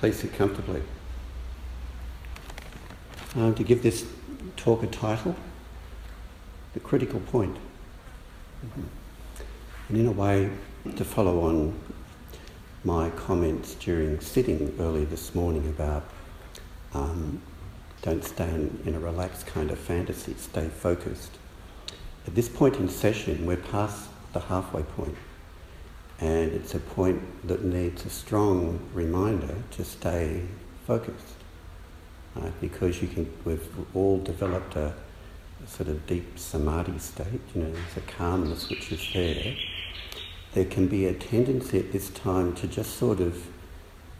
Please sit comfortably. Um, to give this talk a title, The Critical Point. Mm-hmm. And in a way, to follow on my comments during sitting early this morning about um, don't stay in, in, a relaxed kind of fantasy, stay focused. At this point in session, we're past the halfway point, and it's a point that needs a strong reminder to stay focused. Right? Because you can, we've all developed a, a sort of deep samadhi state, you know, there's a calmness which is there. There can be a tendency at this time to just sort of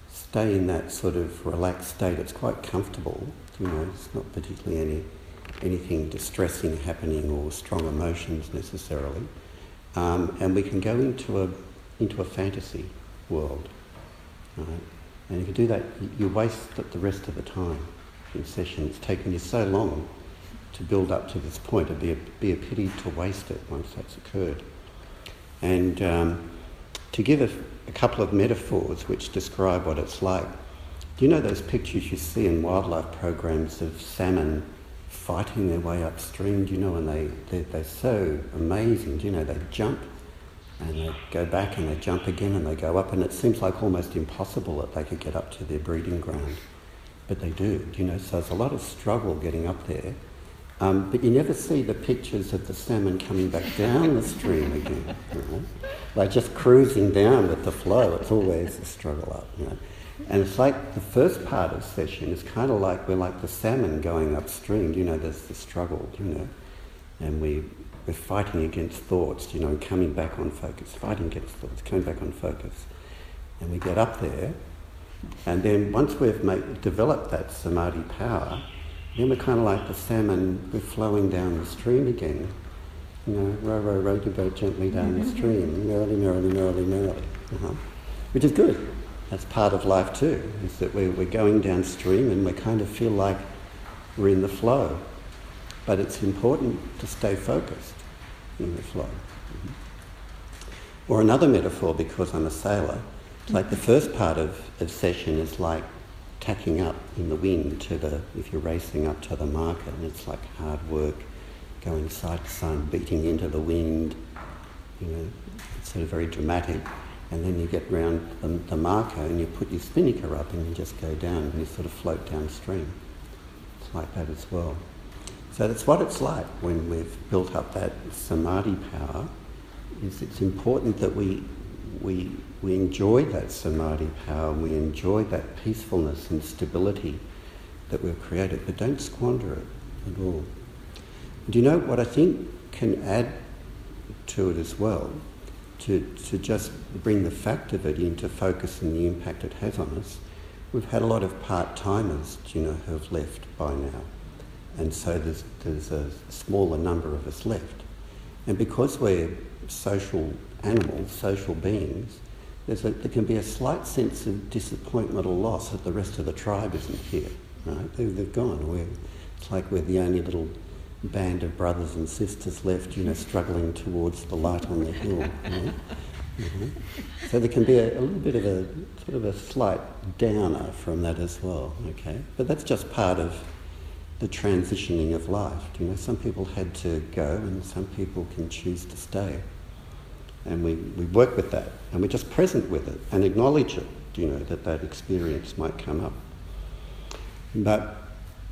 stay in that sort of relaxed state. It's quite comfortable, you know, it's not particularly any anything distressing happening or strong emotions necessarily. Um, and we can go into a into a fantasy world. Right? And if you do that, you waste the rest of the time in session. It's taken you so long to build up to this point. It'd be a, be a pity to waste it once that's occurred. And um, to give a, a couple of metaphors which describe what it's like, do you know those pictures you see in wildlife programs of salmon fighting their way upstream? Do you know, and they, they're, they're so amazing. Do you know, they jump and they go back and they jump again and they go up, and it seems like almost impossible that they could get up to their breeding ground. But they do, you know, so there's a lot of struggle getting up there. Um, but you never see the pictures of the salmon coming back down the stream again. You know? Like just cruising down with the flow, it's always a struggle up. You know? And it's like the first part of session is kind of like we're like the salmon going upstream. You know, there's the struggle, you know, and we we're fighting against thoughts, you know, coming back on focus, fighting against thoughts, coming back on focus. And we get up there, and then once we've made, developed that samadhi power, then we're kind of like the salmon, we're flowing down the stream again. You know, row, row, row your boat gently down the stream, merrily, merrily, merrily, merrily. Uh-huh. Which is good. That's part of life too, is that we're, we're going downstream and we kind of feel like we're in the flow. But it's important to stay focused in the. Or another metaphor, because I'm a sailor, it's like the first part of, of session is like tacking up in the wind to the, if you're racing up to the marker, and it's like hard work, going side to side, beating into the wind, you know, it's sort of very dramatic. And then you get round the, the marker and you put your spinnaker up and you just go down and you sort of float downstream. It's like that as well. So that's what it's like when we've built up that samadhi power. Is it's important that we we we enjoy that samadhi power, we enjoy that peacefulness and stability that we've created, but don't squander it at all. Do you know what I think can add to it as well? To, to just bring the fact of it into focus and the impact it has on us. We've had a lot of part timers, do you know, who have left by now and so there's, there's a smaller number of us left. And because we're social animals, social beings, there's a, there can be a slight sense of disappointment or loss that the rest of the tribe isn't here. Right? They, have gone. We're, it's like we're the only little band of brothers and sisters left, you know, struggling towards the light on the hill. Right? Mm-hmm. So there can be a, a, little bit of a sort of a slight downer from that as well. Okay, but that's just part of the transitioning of life. You know, some people had to go and some people can choose to stay. And we, we work with that and we're just present with it and acknowledge it, you know, that that experience might come up. But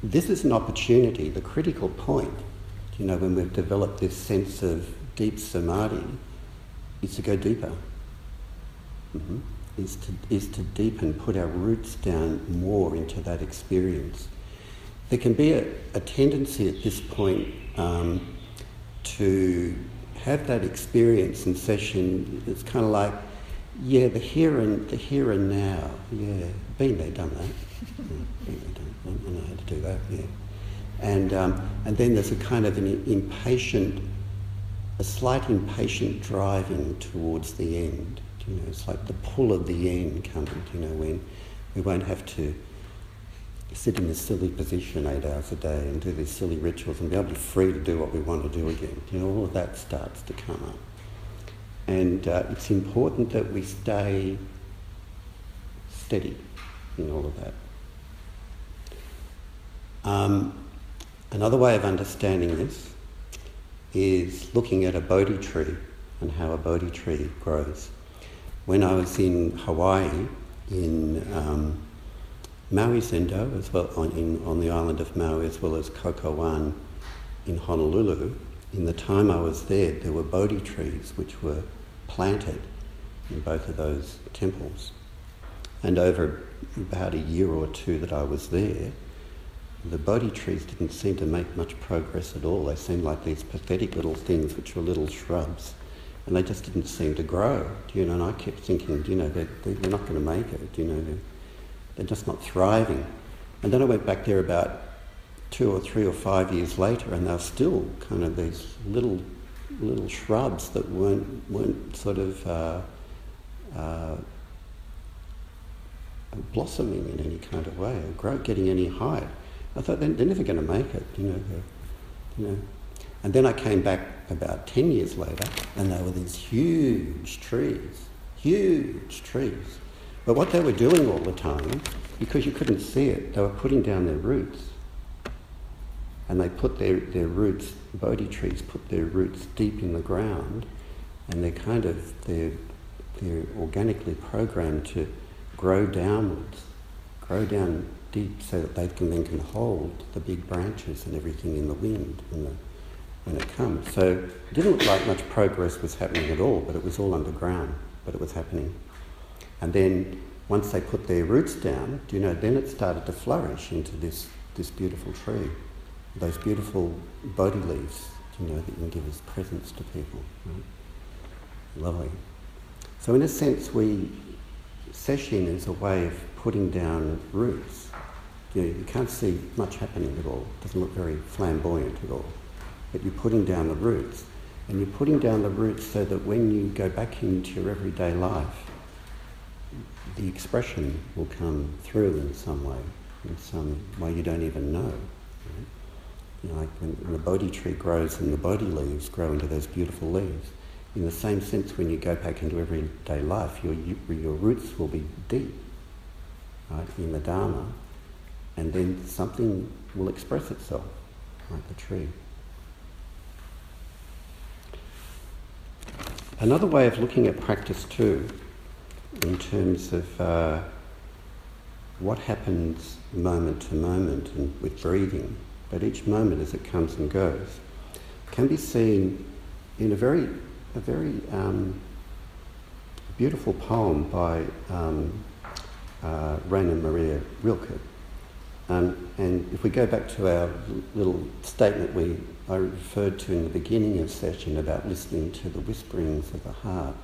this is an opportunity, the critical point, you know, when we've developed this sense of deep samadhi, is to go deeper. Mm-hmm. Is to, is to deepen, put our roots down more into that experience there can be a, a tendency at this point um, to have that experience in session. It's kind of like, yeah, the here and the here and now. Yeah, been there, done that. Yeah. I know how to do that. Yeah, and um, and then there's a kind of an impatient, a slight impatient driving towards the end. You know, it's like the pull of the end coming. You know, when we won't have to sit in this silly position eight hours a day and do these silly rituals and be able to be free to do what we want to do again. You know, all of that starts to come up. And uh, it's important that we stay steady. in all of that. Um, another way of understanding this is looking at a Bodhi tree and how a Bodhi tree grows. When I was in Hawaii, in um, Maui Zendo, as well on, in, on the island of Maui, as well as Koko An in Honolulu, in the time I was there, there were Bodhi trees which were planted in both of those temples. And over about a year or two that I was there, the Bodhi trees didn't seem to make much progress at all. They seemed like these pathetic little things which were little shrubs. And they just didn't seem to grow, you know, and I kept thinking, you know, they're, they're not going to make it, you know, they're, just not thriving. And then I went back there about two or three or five years later, and they're still kind of these little little shrubs that weren't weren't sort of uh, uh, blossoming in any kind of way or getting any height. I thought they're, they're never going to make it, you know. You know. And then I came back about ten years later, and they were these huge trees, huge trees. But what they were doing all the time, because you couldn't see it, they were putting down their roots. And they put their, their roots, Bodhi trees put their roots deep in the ground, and they're kind of, they're, they're organically programmed to grow downwards, grow down deep so that they can then can hold the big branches and everything in the wind when, the, when it comes. So it didn't look like much progress was happening at all, but it was all underground, but it was happening. And then once they put their roots down, you know, then it started to flourish into this, this beautiful tree. Those beautiful Bodhi leaves, you know, that you can give as presents to people. Right? Lovely. So in a sense, we, sesshin is a way of putting down roots. You, know, you can't see much happening at all. It doesn't look very flamboyant at all. But you're putting down the roots. And you're putting down the roots so that when you go back into your everyday life, the expression will come through in some way, in some way you don't even know. Right? You know, like when, when the Bodhi tree grows and the Bodhi leaves grow into those beautiful leaves. In the same sense, when you go back into everyday life, your, your roots will be deep, right, in the Dharma, and then something will express itself, like the tree. Another way of looking at practice too in terms of uh, what happens moment to moment and with breathing, but each moment as it comes and goes, can be seen in a very, a very um, beautiful poem by um, uh, Maria Rilke. Um, and if we go back to our little statement we I referred to in the beginning of session about listening to the whisperings of the heart,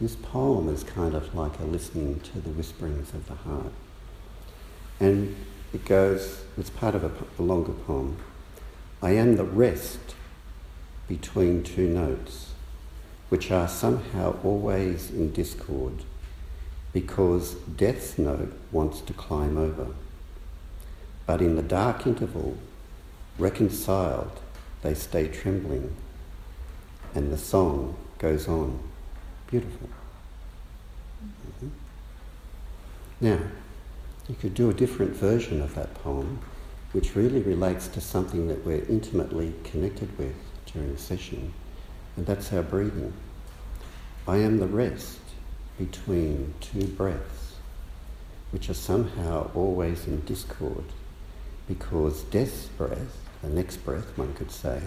this poem is kind of like a listening to the whisperings of the heart. And it goes, it's part of a, a longer poem. I am the rest between two notes, which are somehow always in discord, because death's note wants to climb over. But in the dark interval, reconciled, they stay trembling, and the song goes on. Beautiful. Mm-hmm. Now, you could do a different version of that poem, which really relates to something that we're intimately connected with during the session, and that's our breathing. I am the rest between two breaths, which are somehow always in discord, because death's breath, the next breath, one could say,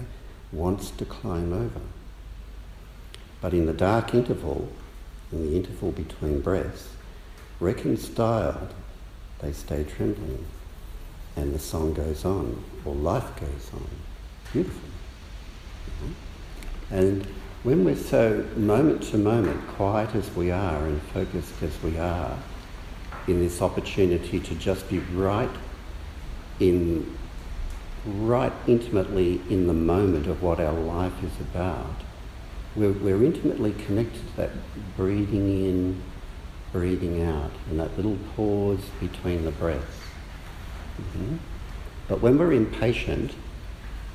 wants to climb over. But in the dark interval, in the interval between breaths, reconciled, they stay trembling. And the song goes on, or life goes on. Beautiful. And when we're so moment to moment quiet as we are and focused as we are, in this opportunity to just be right in right intimately in the moment of what our life is about we're, we're intimately connected to that breathing in, breathing out, and that little pause between the breaths. Mm-hmm. But when we're impatient,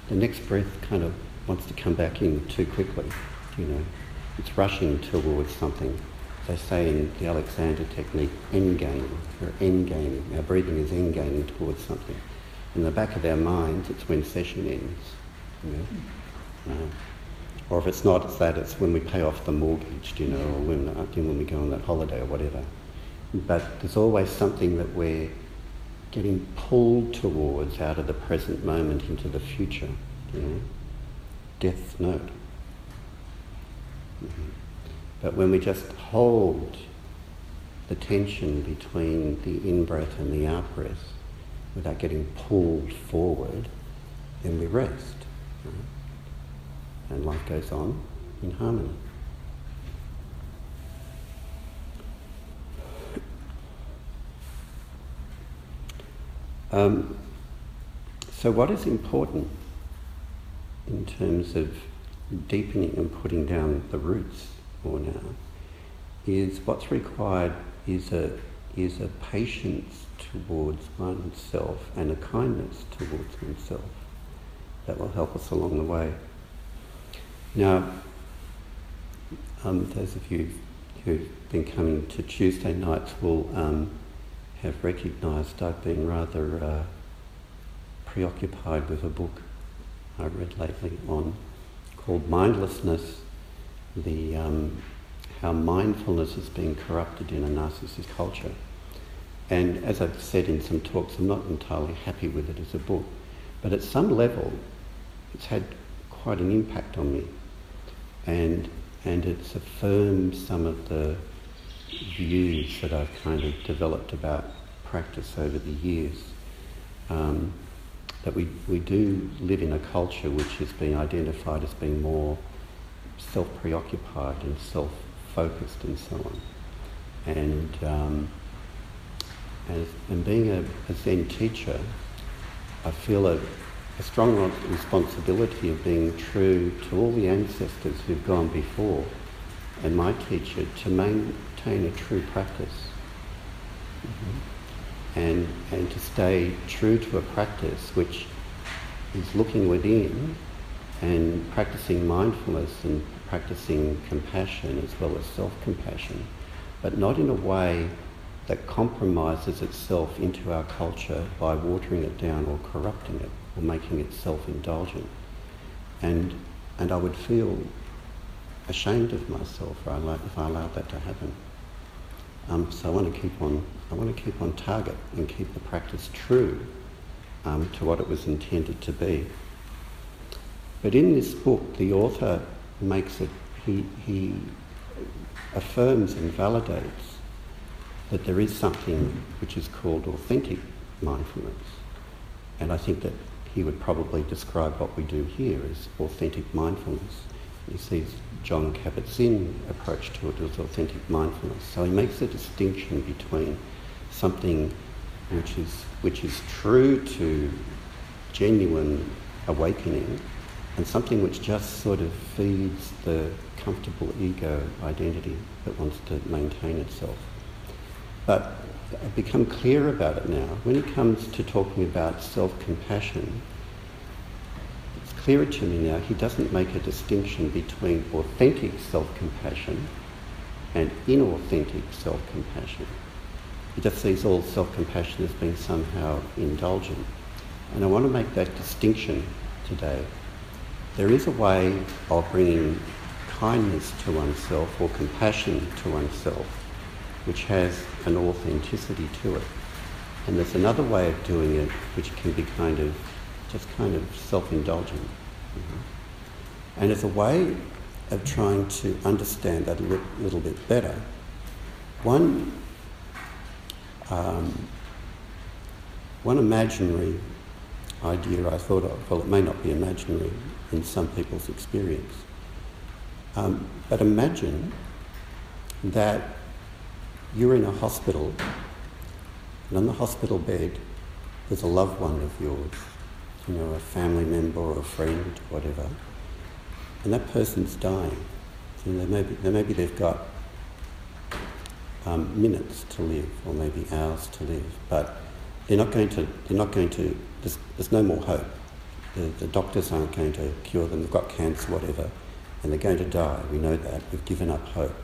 the next breath kind of wants to come back in too quickly. You know, it's rushing towards something. they say in the Alexander technique, endgame, or endgaining. Our breathing is end endgaining towards something. In the back of our minds, it's when session ends. You know? uh, or if it's not, it's that, it's when we pay off the mortgage, you know, or when, uh, when we go on that holiday or whatever. But there's always something that we're getting pulled towards out of the present moment into the future. You know? Death note. Mm-hmm. But when we just hold the tension between the in-breath and the out-breath without getting pulled forward, then we rest. Right? And life goes on in harmony. Um, so, what is important in terms of deepening and putting down the roots more now is what's required is a is a patience towards oneself and a kindness towards oneself that will help us along the way. Now, um, those of you who've been coming to Tuesday nights will um, have recognised I've been rather uh, preoccupied with a book I read lately on called Mindlessness, the um, how mindfulness is being corrupted in a narcissist culture. And as I've said in some talks, I'm not entirely happy with it as a book, but at some level, it's had quite an impact on me, and and it's affirmed some of the views that I've kind of developed about practice over the years. Um, that we, we do live in a culture which has been identified as being more self preoccupied and self focused and so on. And, um, and, and, being a, a, Zen teacher, I feel a, a strong responsibility of being true to all the ancestors who've gone before and my teacher to maintain a true practice. Mm-hmm. And, and to stay true to a practice which is looking within and practicing mindfulness and practicing compassion as well as self-compassion, but not in a way that compromises itself into our culture by watering it down or corrupting it or making it self-indulgent. And, and I would feel ashamed of myself if I allowed, if I allowed that to happen. Um, so I want to keep on, I want to keep on target and keep the practice true um, to what it was intended to be. But in this book, the author makes it, he, he affirms and validates that there is something which is called authentic mindfulness. And I think that he would probably describe what we do here as authentic mindfulness. He sees Jon Kabat-Zinn approach to it as authentic mindfulness. So he makes a distinction between something which is, which is true to genuine awakening and something which just sort of feeds the comfortable ego identity that wants to maintain itself. But I've become clear about it now. When it comes to talking about self-compassion, it's clearer to me now he doesn't make a distinction between authentic self-compassion and inauthentic self-compassion. He just sees all self-compassion as being somehow indulgent. And I want to make that distinction today there is a way of bringing kindness to oneself or compassion to oneself which has an authenticity to it. And there's another way of doing it which can be kind of just kind of self-indulgent. Mm-hmm. And as a way of trying to understand that a li- little bit better, one, um, one imaginary idea I thought of, well, it may not be imaginary, in some people's experience. Um, but imagine that you're in a hospital, and on the hospital bed, there's a loved one of yours, you know, a family member or a friend, whatever, and that person's dying. So they maybe, they maybe they've got um, minutes to live, or maybe hours to live, but they're not going to. They're not going to. There's, there's no more hope the, the doctors aren't going to cure them, they've got cancer, whatever, and they're going to die. We know that. We've given up hope.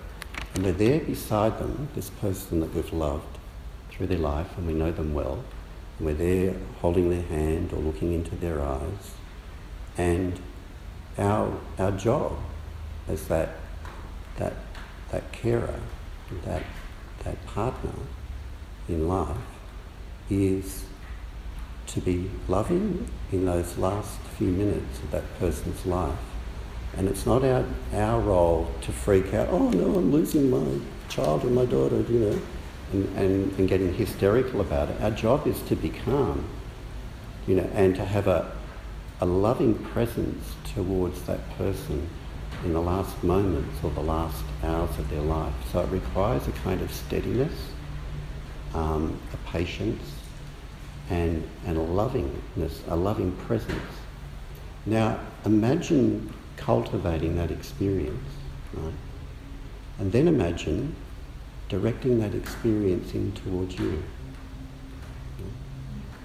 And we're there beside them, this person that we've loved through their life, and we know them well. And we're there holding their hand or looking into their eyes. And our, our job as that, that, that carer, that, that partner in life, is to be loving in those last few minutes of that person's life. And it's not our, our role to freak out, oh no, I'm losing my child or my daughter, you know, and, and, and getting hysterical about it. Our job is to be calm, you know, and to have a, a loving presence towards that person in the last moments or the last hours of their life. So it requires a kind of steadiness, um, a patience, and, and a lovingness, a loving presence. Now imagine cultivating that experience, right? And then imagine directing that experience in towards you.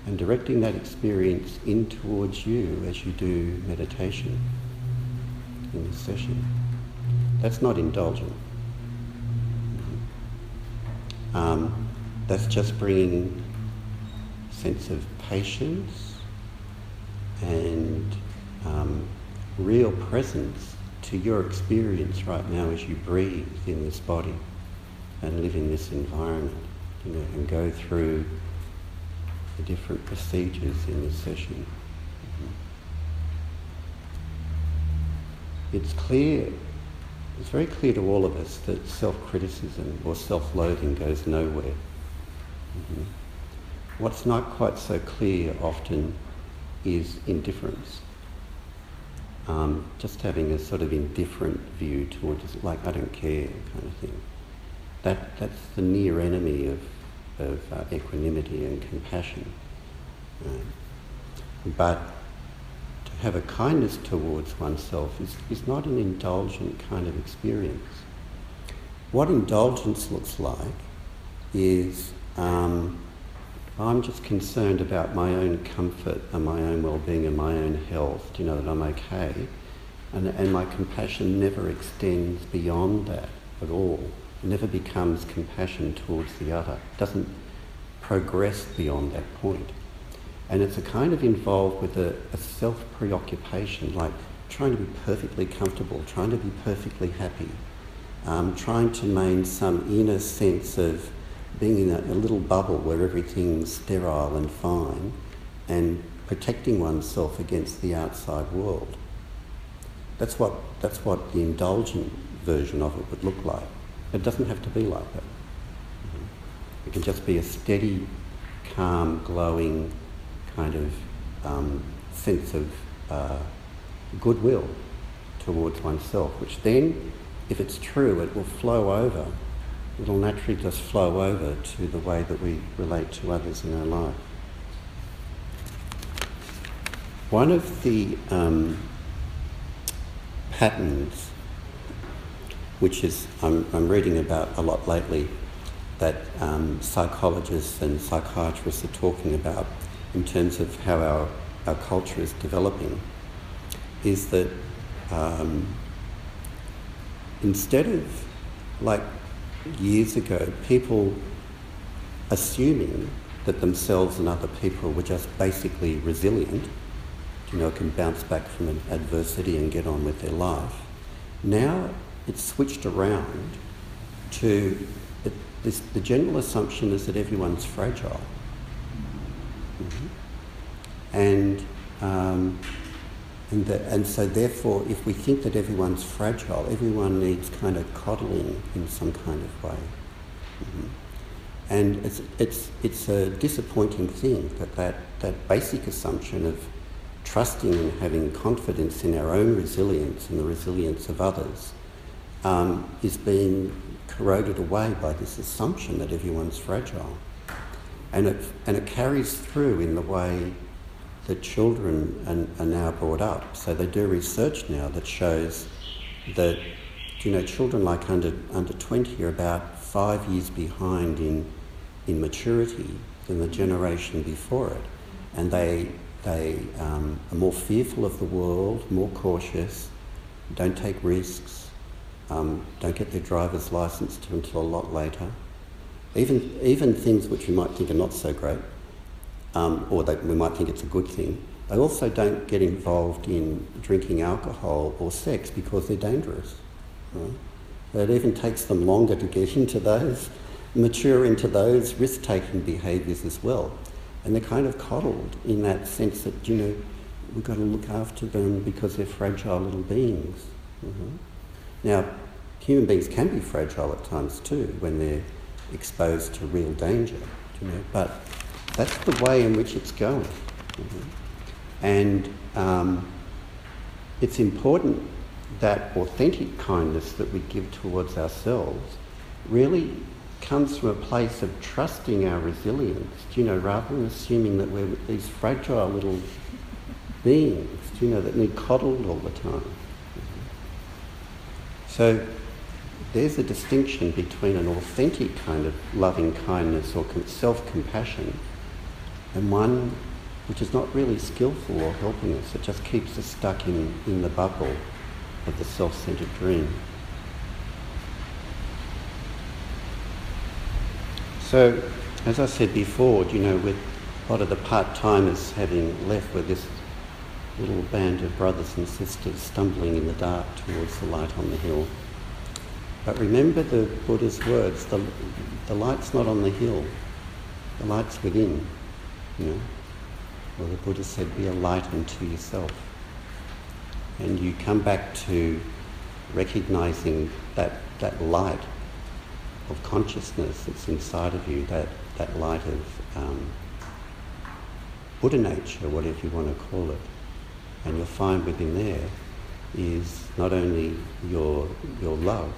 And directing that experience in towards you as you do meditation in this session. That's not indulgent. Um, that's just bringing sense of patience and um, real presence to your experience right now as you breathe in this body and live in this environment, you know, and go through the different procedures in this session. It's clear, it's very clear to all of us that self-criticism or self-loathing goes nowhere. Mm-hmm. What's not quite so clear often is indifference um, just having a sort of indifferent view towards, like, I don't care kind of thing. That, that's the near enemy of, of uh, equanimity and compassion. Um, but to have a kindness towards oneself is, is not an indulgent kind of experience. What indulgence looks like is um, I'm just concerned about my own comfort and my own well-being and my own health, Do you know that I'm okay. And, and my compassion never extends beyond that at all. It never becomes compassion towards the other. It doesn't progress beyond that point. And it's a kind of involved with a, a self-preoccupation, like trying to be perfectly comfortable, trying to be perfectly happy, um, trying to maintain some inner sense of being in a, a little bubble where everything's sterile and fine and protecting oneself against the outside world. That's what, that's what the indulgent version of it would look like. It doesn't have to be like that. It can just be a steady, calm, glowing kind of um, sense of uh, goodwill towards oneself, which then, if it's true, it will flow over it'll naturally just flow over to the way that we relate to others in our life. One of the um, patterns, which is I'm, I'm, reading about a lot lately, that um, psychologists and psychiatrists are talking about in terms of how our, our culture is developing, is that um, instead of like years ago, people assuming that themselves and other people were just basically resilient, you know, can bounce back from an adversity and get on with their life. Now it's switched around to this, the general assumption is that everyone's fragile. Mm-hmm. And um, and, the, and so therefore, if we think that everyone's fragile, everyone needs kind of coddling in some kind of way. Mm-hmm. And it's, it's, it's a disappointing thing that, that that basic assumption of trusting and having confidence in our own resilience and the resilience of others um, is being corroded away by this assumption that everyone's fragile. And it, and it carries through in the way that children are, are now brought up. So they do research now that shows that you know children like under under 20 are about five years behind in in maturity than the generation before it, and they they um, are more fearful of the world, more cautious, don't take risks, um, don't get their driver's license until a lot later. Even, even things which you might think are not so great, um, or that we might think it's a good thing, they also don't get involved in drinking alcohol or sex because they're dangerous. Right? It even takes them longer to get into those, mature into those risk taking behaviours as well. And they're kind of coddled in that sense that, you know, we've got to look after them because they're fragile little beings. Mm-hmm. Now, human beings can be fragile at times too when they're exposed to real danger, you know, but that's the way in which it's going. Mm-hmm. And um, it's important that authentic kindness that we give towards ourselves really comes from a place of trusting our resilience, you know, rather than assuming that we're these fragile little beings, you know, that need coddled all the time. So there's a distinction between an authentic kind of loving kindness or self-compassion and one which is not really skillful or helping us. It just keeps us stuck in, in the bubble of the self-centered dream. So, as I said before, you know, with a lot of the part-timers having left with this little band of brothers and sisters stumbling in the dark towards the light on the hill. But remember the Buddha's words, the, the light's not on the hill, the light's within, you know. Well, the Buddha said, be a light unto yourself. And you come back to recognizing that, that light of consciousness that's inside of you, that, that light of um, Buddha nature, whatever you want to call it. And you'll find within there is not only your, your love,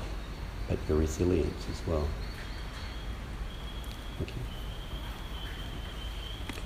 but your resilience as well. Thank you.